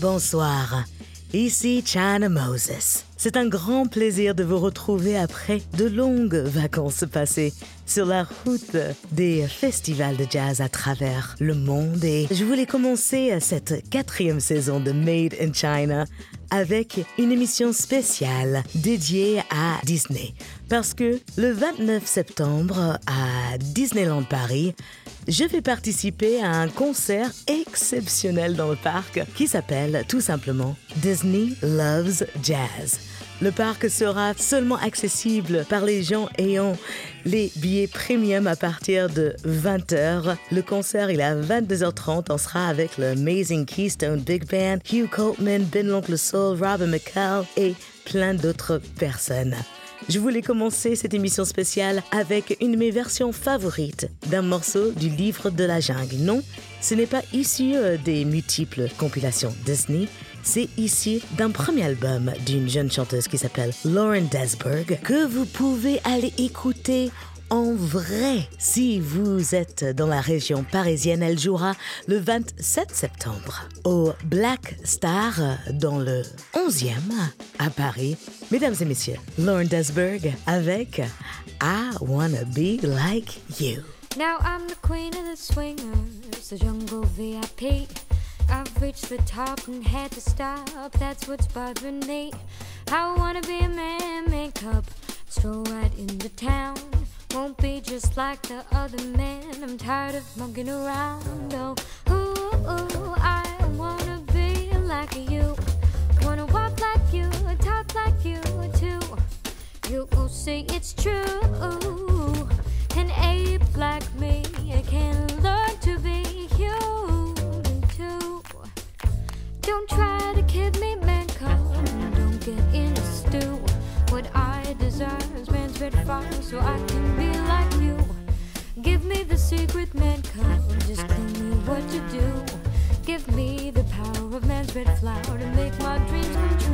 Bonsoir, ici China Moses. C'est un grand plaisir de vous retrouver après de longues vacances passées sur la route des festivals de jazz à travers le monde. Et je voulais commencer cette quatrième saison de Made in China avec une émission spéciale dédiée à Disney. Parce que le 29 septembre à Disneyland Paris, je vais participer à un concert exceptionnel dans le parc qui s'appelle tout simplement Disney Loves Jazz. Le parc sera seulement accessible par les gens ayant les billets premium à partir de 20h. Le concert il est à 22h30. On sera avec le Amazing Keystone Big Band, Hugh Coltman, Ben l'Oncle Soul, Robin McCall et plein d'autres personnes. Je voulais commencer cette émission spéciale avec une de mes versions favorites d'un morceau du livre de la jungle. Non, ce n'est pas issu euh, des multiples compilations Disney, c'est issu d'un premier album d'une jeune chanteuse qui s'appelle Lauren Desberg que vous pouvez aller écouter en vrai, si vous êtes dans la région parisienne, elle jouera le 27 septembre au Black Star dans le 11e à Paris. Mesdames et messieurs, Lauren Desberg avec I Wanna Be Like You. Now I'm the queen of the swingers, the jungle VIP. I've reached the top and had to stop. That's what's bothering me. I wanna be a man, make up, stroll right into town. Won't be just like the other men. I'm tired of monkeying around. Oh, ooh, ooh, I wanna be like you. Wanna walk like you, talk like you too. You will see it's true. An ape like me can learn to be human too. Don't try to kid me, man, come. Don't get in a stew. What I desire man's red fire, so I can be like you. Give me the secret, man, come. Just tell me what to do. Give me the power of man's red flower to make my dreams come true.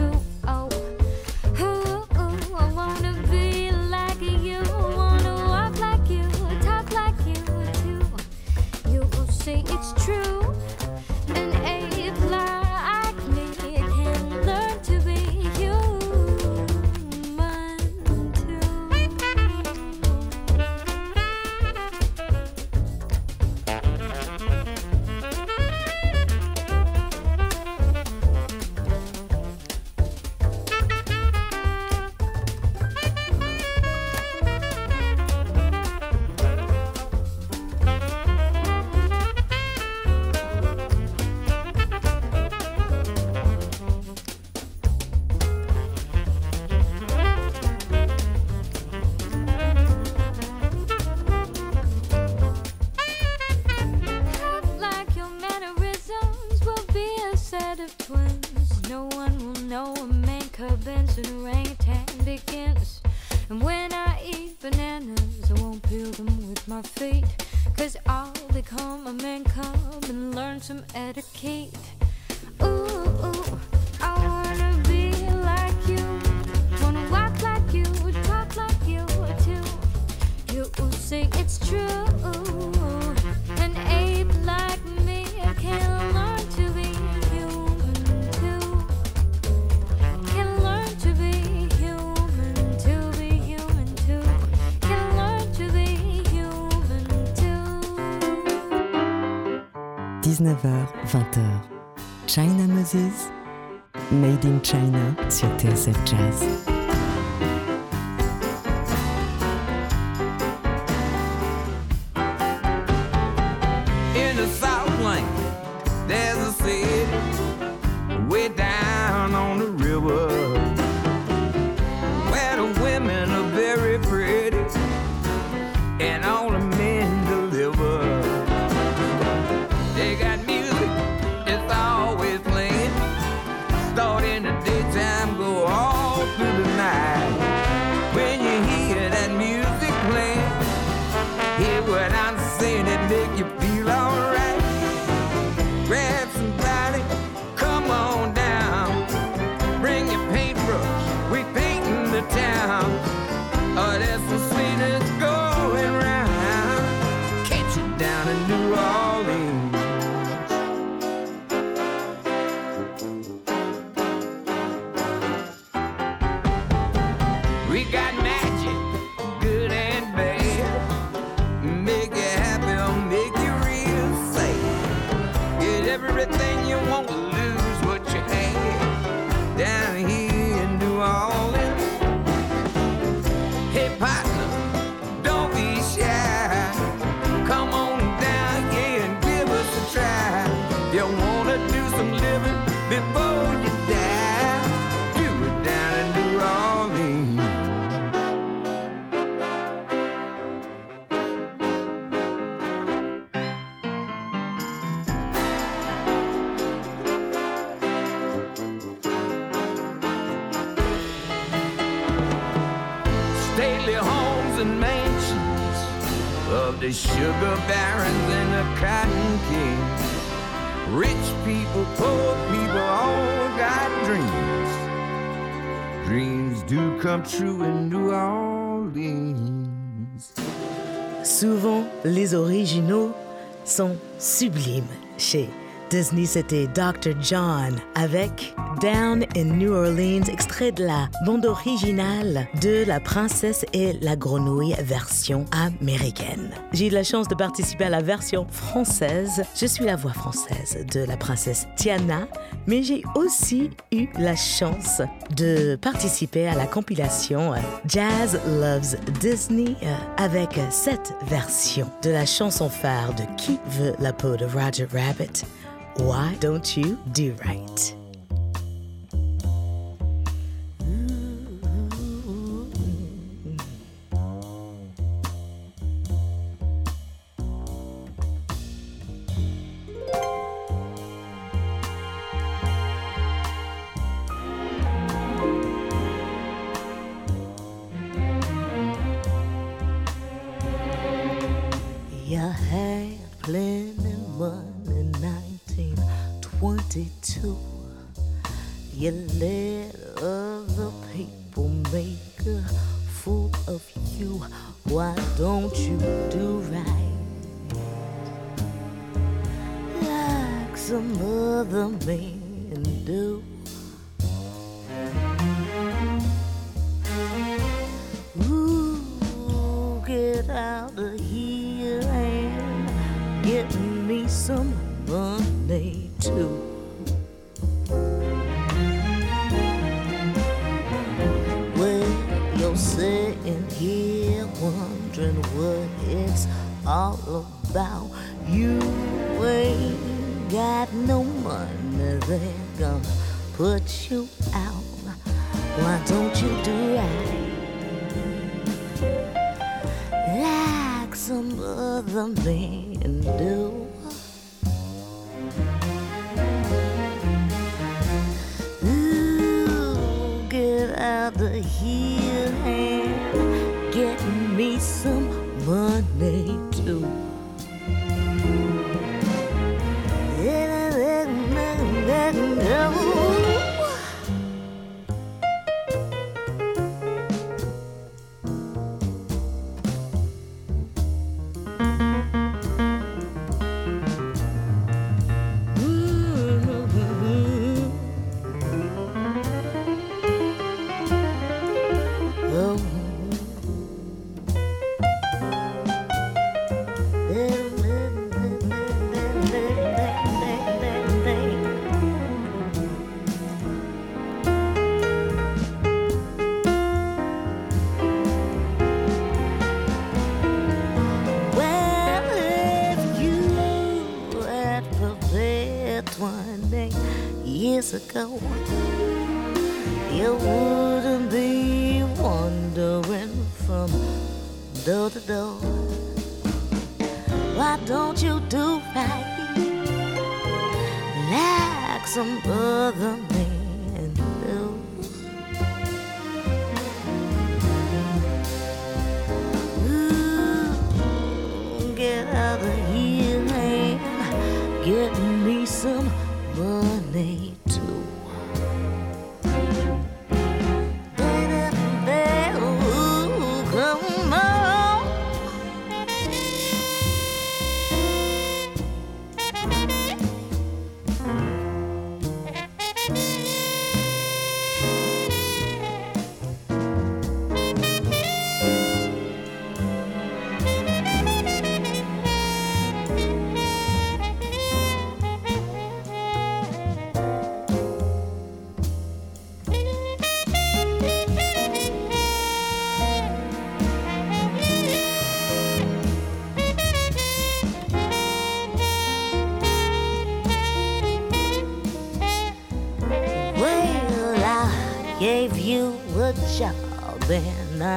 19h, 20h. China Moses, Made in China sur TSF Jazz. We got Souvent, les originaux sont sublimes chez Disney, c'était Dr. John avec Down in New Orleans, extrait de la bande originale de La Princesse et la Grenouille version américaine. J'ai eu la chance de participer à la version française. Je suis la voix française de la princesse Tiana, mais j'ai aussi eu la chance de participer à la compilation Jazz Loves Disney euh, avec cette version de la chanson phare de Qui veut la peau de Roger Rabbit? Why don't you do right? Sitting here wondering what it's all about. You ain't got no money, they're gonna put you out. Why don't you do right? like some other men do. Ooh, get out of here money too. Well, 20 years ago, you wouldn't be wandering from door to door. Why don't you do right like some other men do? Ooh, get out of here and get me some money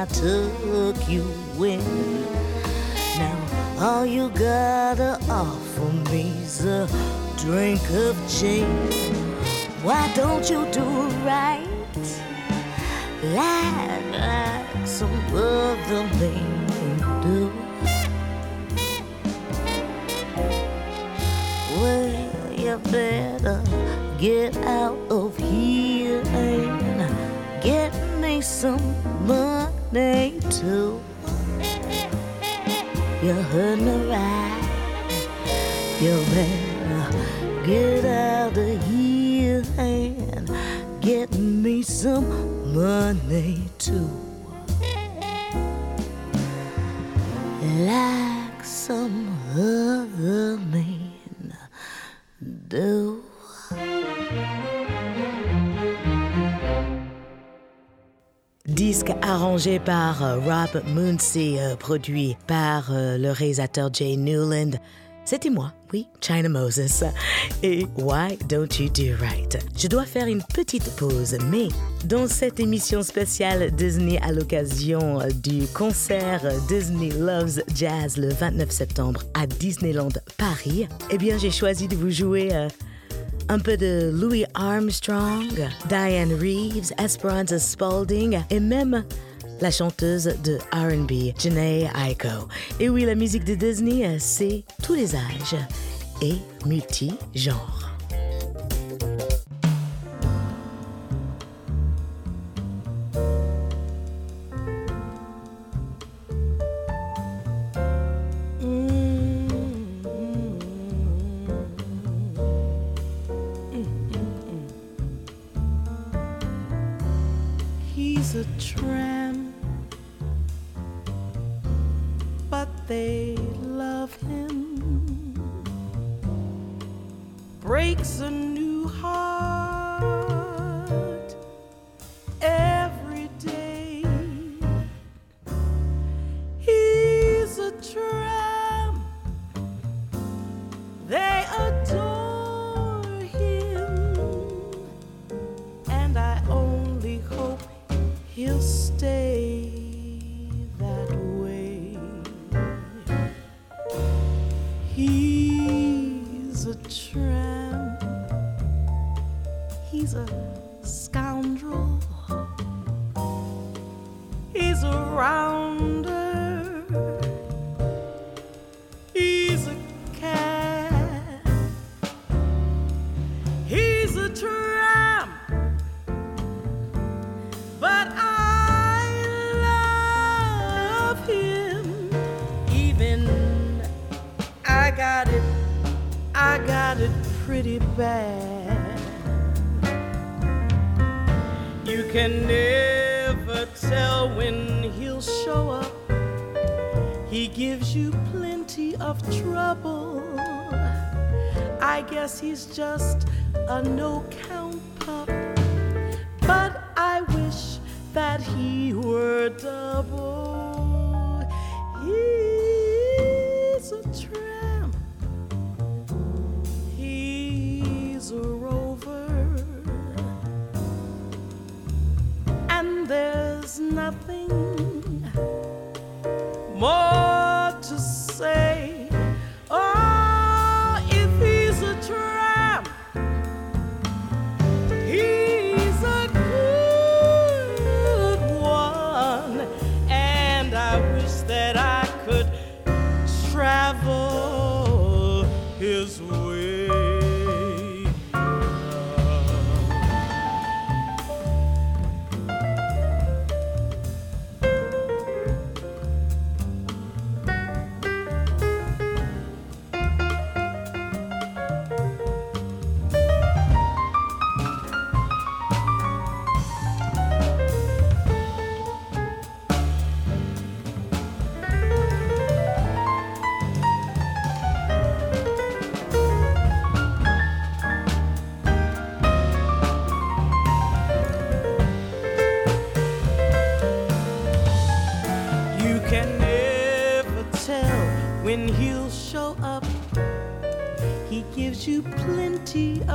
I took you in. Now all you gotta offer me's a drink of gin. Why don't you do right like, like some other men do. Well, you better get out of here and get me some money too. You heard me right. You better get out of here and get me some money too. Like some other men do. Arrangé par euh, Rob Moonsey, euh, produit par euh, le réalisateur Jay Newland. C'était moi, oui, China Moses. Et Why Don't You Do Right? Je dois faire une petite pause, mais dans cette émission spéciale Disney à l'occasion du concert Disney Loves Jazz le 29 septembre à Disneyland Paris, eh bien j'ai choisi de vous jouer un peu de Louis Armstrong, Diane Reeves, Esperanza Spalding et même la chanteuse de RB, Janae Aiko. Et oui, la musique de Disney, euh, c'est tous les âges et multi-genres. Bad. You can never tell when he'll show up. He gives you plenty of trouble. I guess he's just a no count pup. But I wish that he were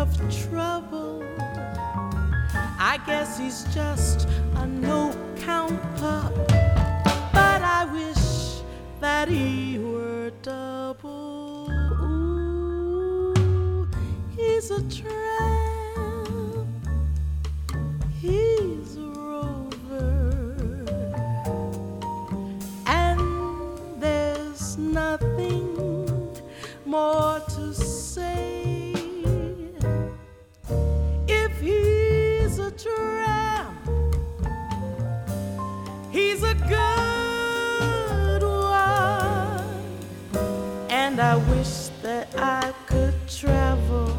of trouble. I guess he's just a no I could travel.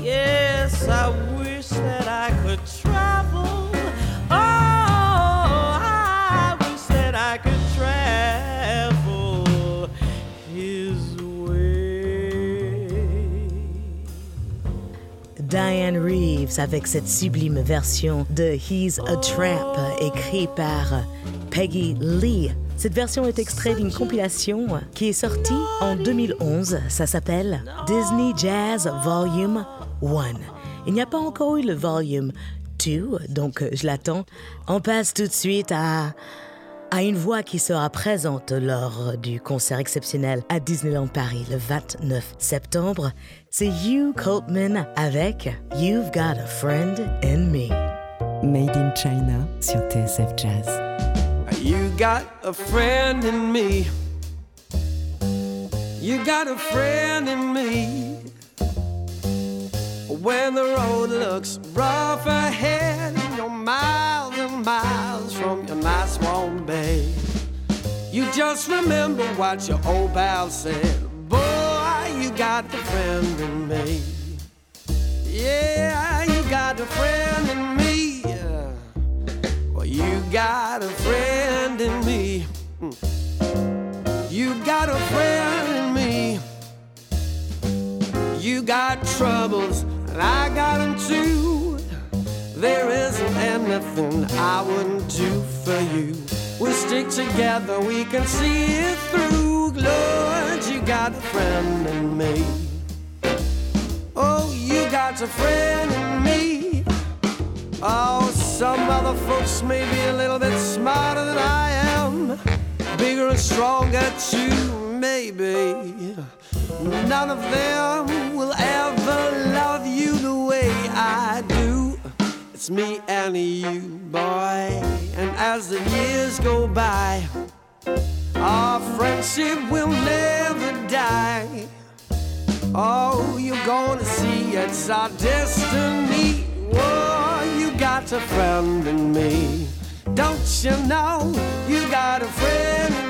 Yes, I wish that I could travel. Oh, I wish that I could travel his way. Diane Reeves avec cette sublime version de He's a Tramp écrite par Peggy Lee. Cette version est extraite d'une compilation qui est sortie en 2011. Ça s'appelle Disney Jazz Volume 1. Il n'y a pas encore eu le Volume 2, donc je l'attends. On passe tout de suite à à une voix qui sera présente lors du concert exceptionnel à Disneyland Paris le 29 septembre. C'est Hugh Coltman avec You've Got a Friend in Me. Made in China sur TSF Jazz. You got a friend in me. You got a friend in me. When the road looks rough ahead, and you're miles and miles from your nice warm bed. You just remember what your old pal said. Boy, you got a friend in me. Yeah, you got a friend in me. Well, you got a friend in me. You got a friend in me. You got troubles, and I got them too. There isn't anything I wouldn't do for you. We stick together, we can see it through. Lord, you got a friend in me. Oh, you got a friend in me. Oh, some other folks may be a little bit smarter than I am, bigger and stronger too, maybe. None of them will ever love you the way I do. It's me and you, boy. And as the years go by, our friendship will never die. Oh, you're gonna see it's our destiny. Whoa, got a friend in me. Don't you know you got a friend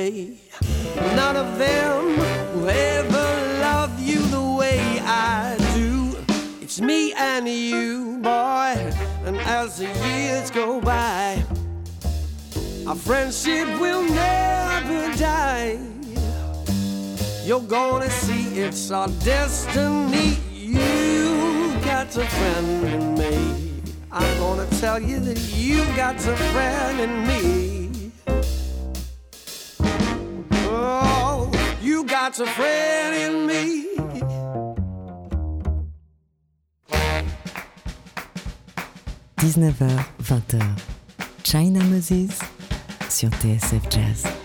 None of them will ever love you the way I do. It's me and you, boy, and as the years go by, our friendship will never die. You're gonna see it's our destiny. You got a friend in me. I'm gonna tell you that you got a friend in me. Got a friend in me. 19h, 20h. China Moses sur TSF Jazz.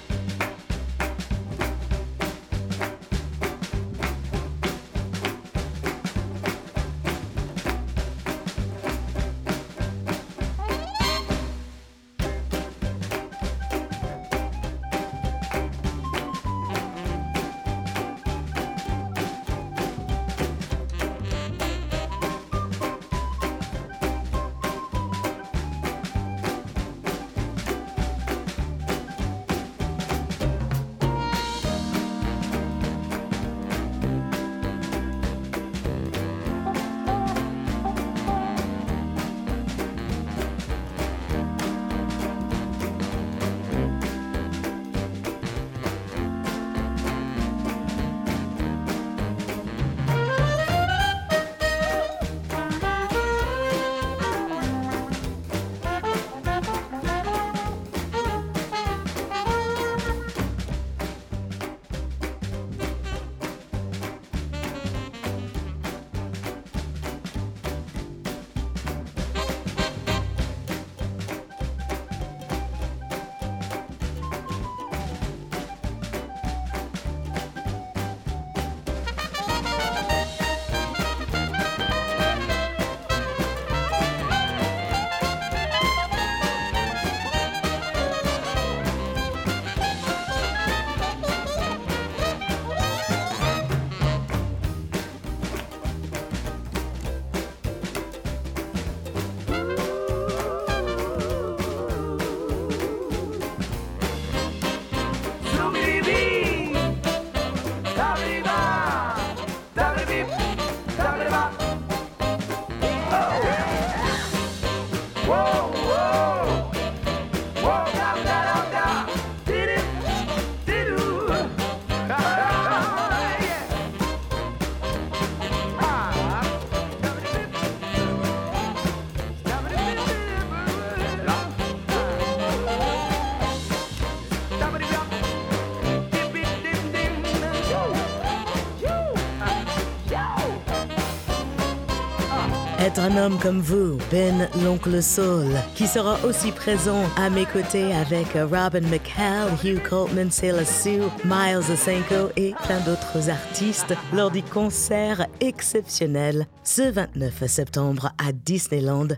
Un homme comme vous, Ben l'oncle Soul, qui sera aussi présent à mes côtés avec Robin McHale, Hugh Coltman, Sailor Sue, Miles Asenko et plein d'autres artistes lors du concert exceptionnel ce 29 septembre à Disneyland,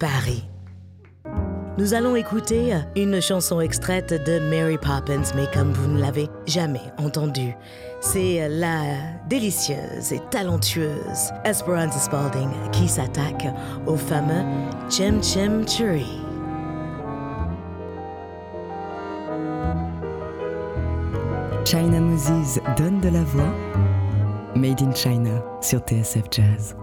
Paris. Nous allons écouter une chanson extraite de Mary Poppins, mais comme vous ne l'avez jamais entendue. C'est la délicieuse et talentueuse Esperanza Spalding qui s'attaque au fameux Chim Chim Tree. China Moses donne de la voix. Made in China sur TSF Jazz.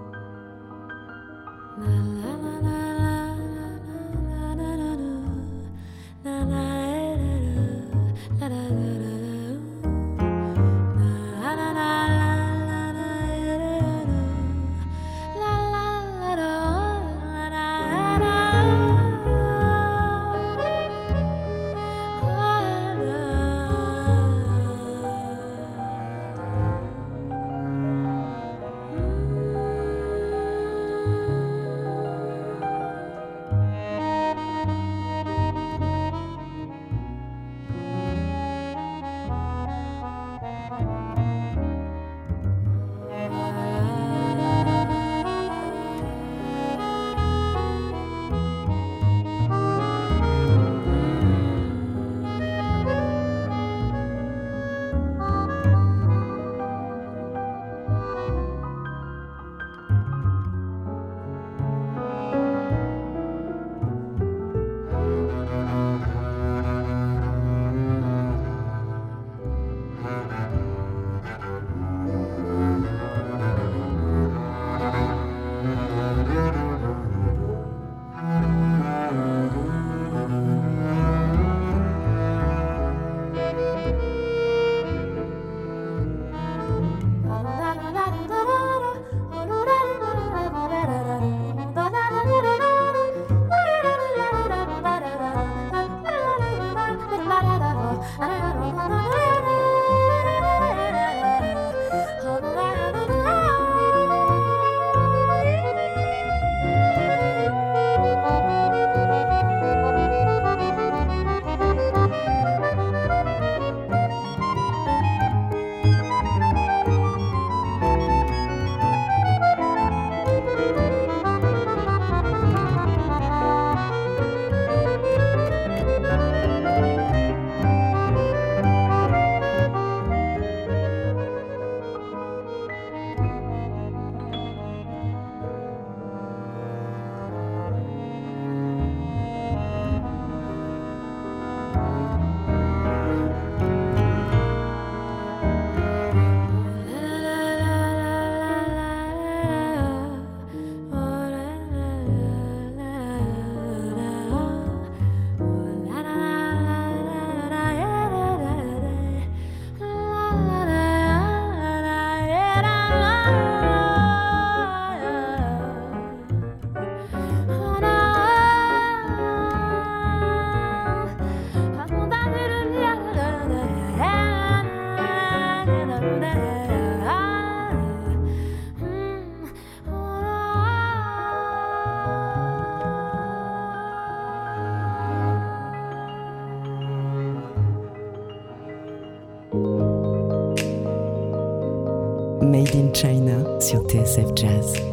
In China sur TSF Jazz.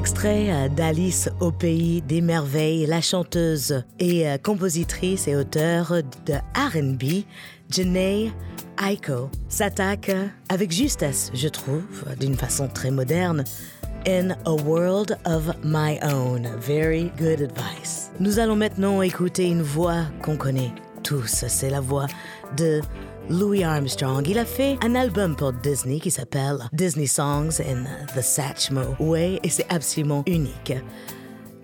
Extrait d'Alice au pays des merveilles, la chanteuse et euh, compositrice et auteure de RB, Janae Aiko, s'attaque avec justesse, je trouve, d'une façon très moderne, In a World of My Own. Very good advice. Nous allons maintenant écouter une voix qu'on connaît tous, c'est la voix de Louis Armstrong. Il a fait un album pour Disney qui s'appelle Disney Songs in the Satchmo Way et c'est absolument unique.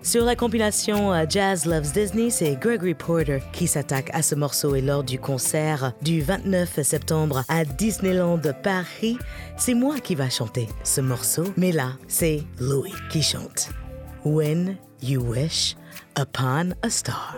Sur la compilation euh, Jazz Loves Disney, c'est Gregory Porter qui s'attaque à ce morceau et lors du concert du 29 septembre à Disneyland Paris, c'est moi qui va chanter ce morceau, mais là, c'est Louis qui chante. When you wish upon a star.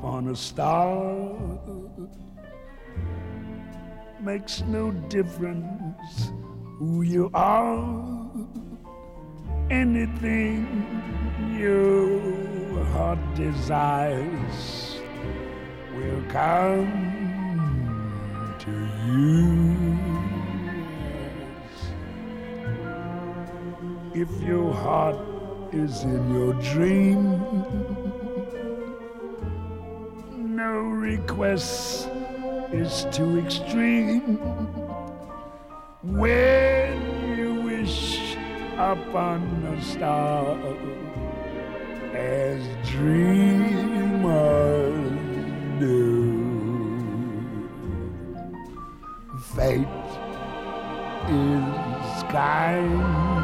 Upon a star makes no difference who you are. Anything your heart desires will come to you. If your heart is in your dream, request is too extreme. When you wish upon a star, as dreamers do. Fate is kind.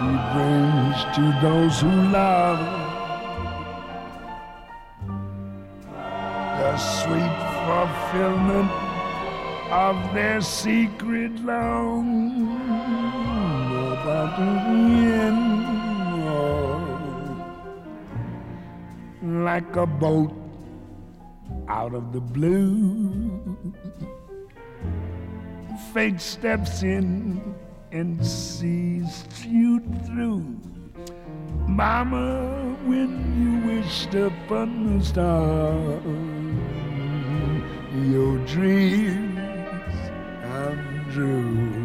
She brings to those who love the sweet fulfillment of their secret long about end. Oh, like a boat out of the blue, fate steps in and sees you through. Mama, when you wished upon the star, your dreams come true.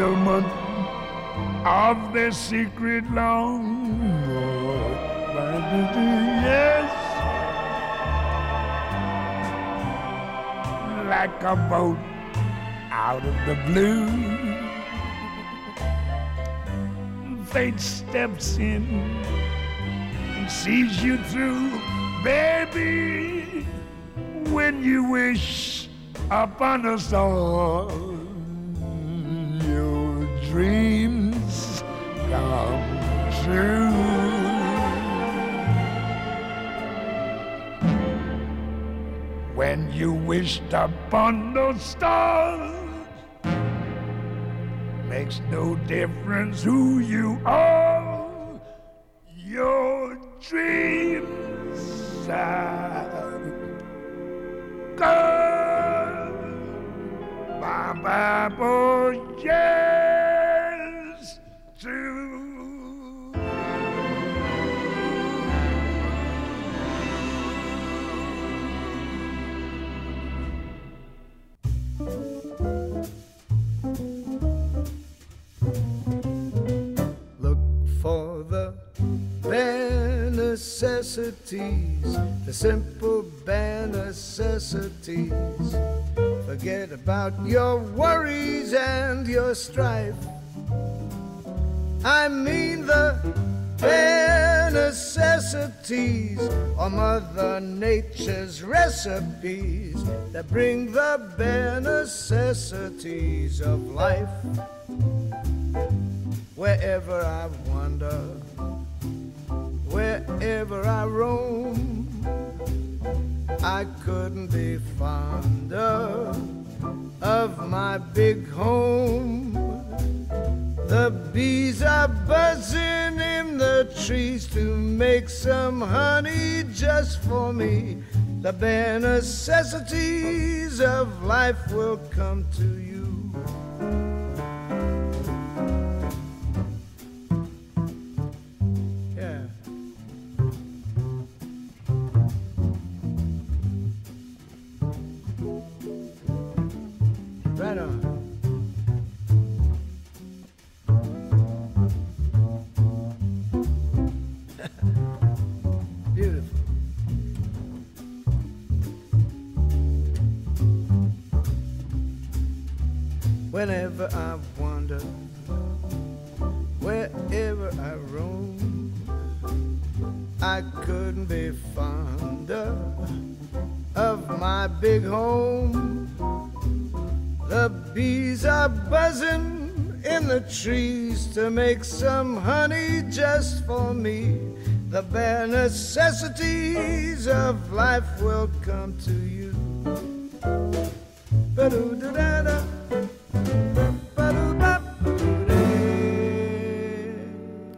Fulfillment of their secret long. Yes, like a boat out of the blue. Fate steps in and sees you through, baby. When you wish upon a star, Wished upon those stars, makes no difference who you are. Your dreams are good. Bye bye, boy, necessities, the simple bare necessities. Forget about your worries and your strife. I mean the bare necessities or Mother Nature's recipes that bring the bare necessities of life wherever I wander, wherever I roam. I couldn't be fonder of my big home. The bees are buzzing in the trees to make some honey just for me. The bare necessities of life will come to you. Trees to make some honey just for me. The bare necessities of life will come to you.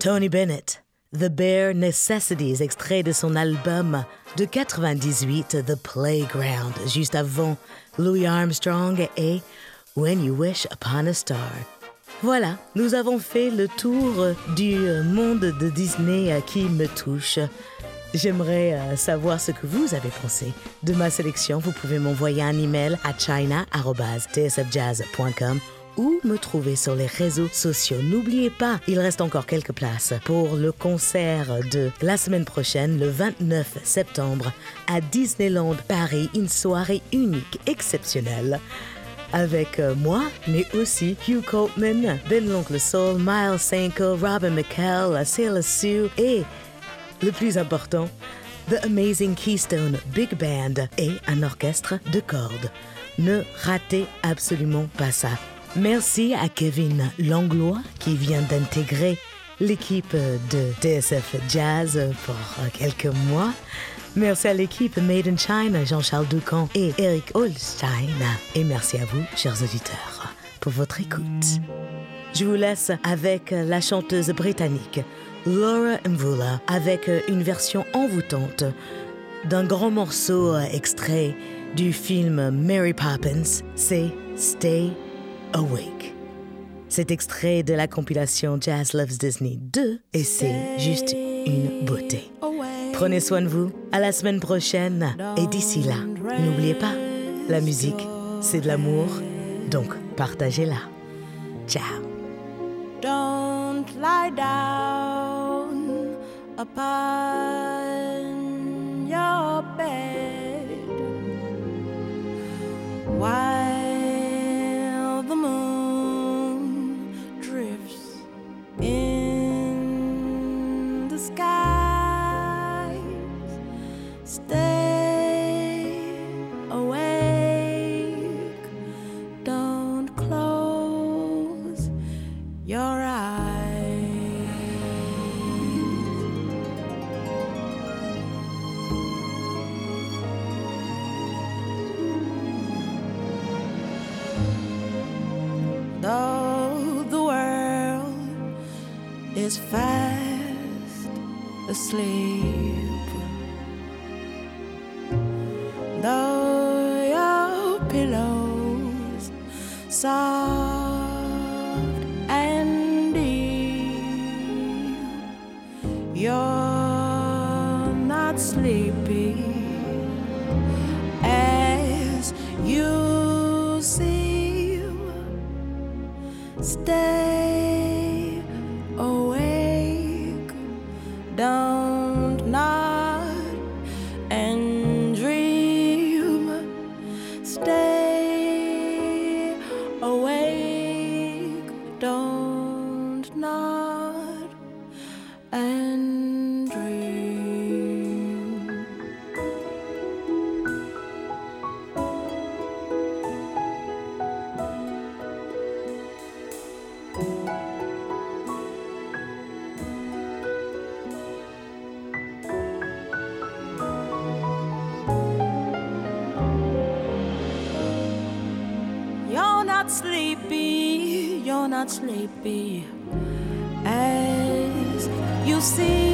Tony Bennett, The Bare Necessities, extrait de son album de 98, The Playground, juste avant Louis Armstrong et When You Wish Upon a Star. Voilà, nous avons fait le tour du monde de Disney qui me touche. J'aimerais euh, savoir ce que vous avez pensé de ma sélection. Vous pouvez m'envoyer un email à china.tsfjazz.com ou me trouver sur les réseaux sociaux. N'oubliez pas, il reste encore quelques places pour le concert de la semaine prochaine, le 29 septembre, à Disneyland Paris, une soirée unique, exceptionnelle. Avec euh, moi, mais aussi Hugh Coltman, Ben l'Oncle Soul, Miles Sanko, Robin McCall, Sailor Sue et, le plus important, The Amazing Keystone Big Band et un orchestre de cordes. Ne ratez absolument pas ça. Merci à Kevin Langlois qui vient d'intégrer l'équipe de TSF Jazz pour quelques mois. Merci à l'équipe Made in China, Jean-Charles Ducamp et Eric Holstein. Et merci à vous, chers auditeurs, pour votre écoute. Je vous laisse avec la chanteuse britannique Laura Mvula avec une version envoûtante d'un grand morceau extrait du film Mary Poppins, c'est Stay Awake. C'est extrait de la compilation Jazz Loves Disney 2 et c'est juste une beauté. Prenez soin de vous, à la semaine prochaine et d'ici là, n'oubliez pas, la musique, c'est de l'amour, donc partagez-la. Ciao. Asleep, Stay not sleepy, you're not sleepy as you seem.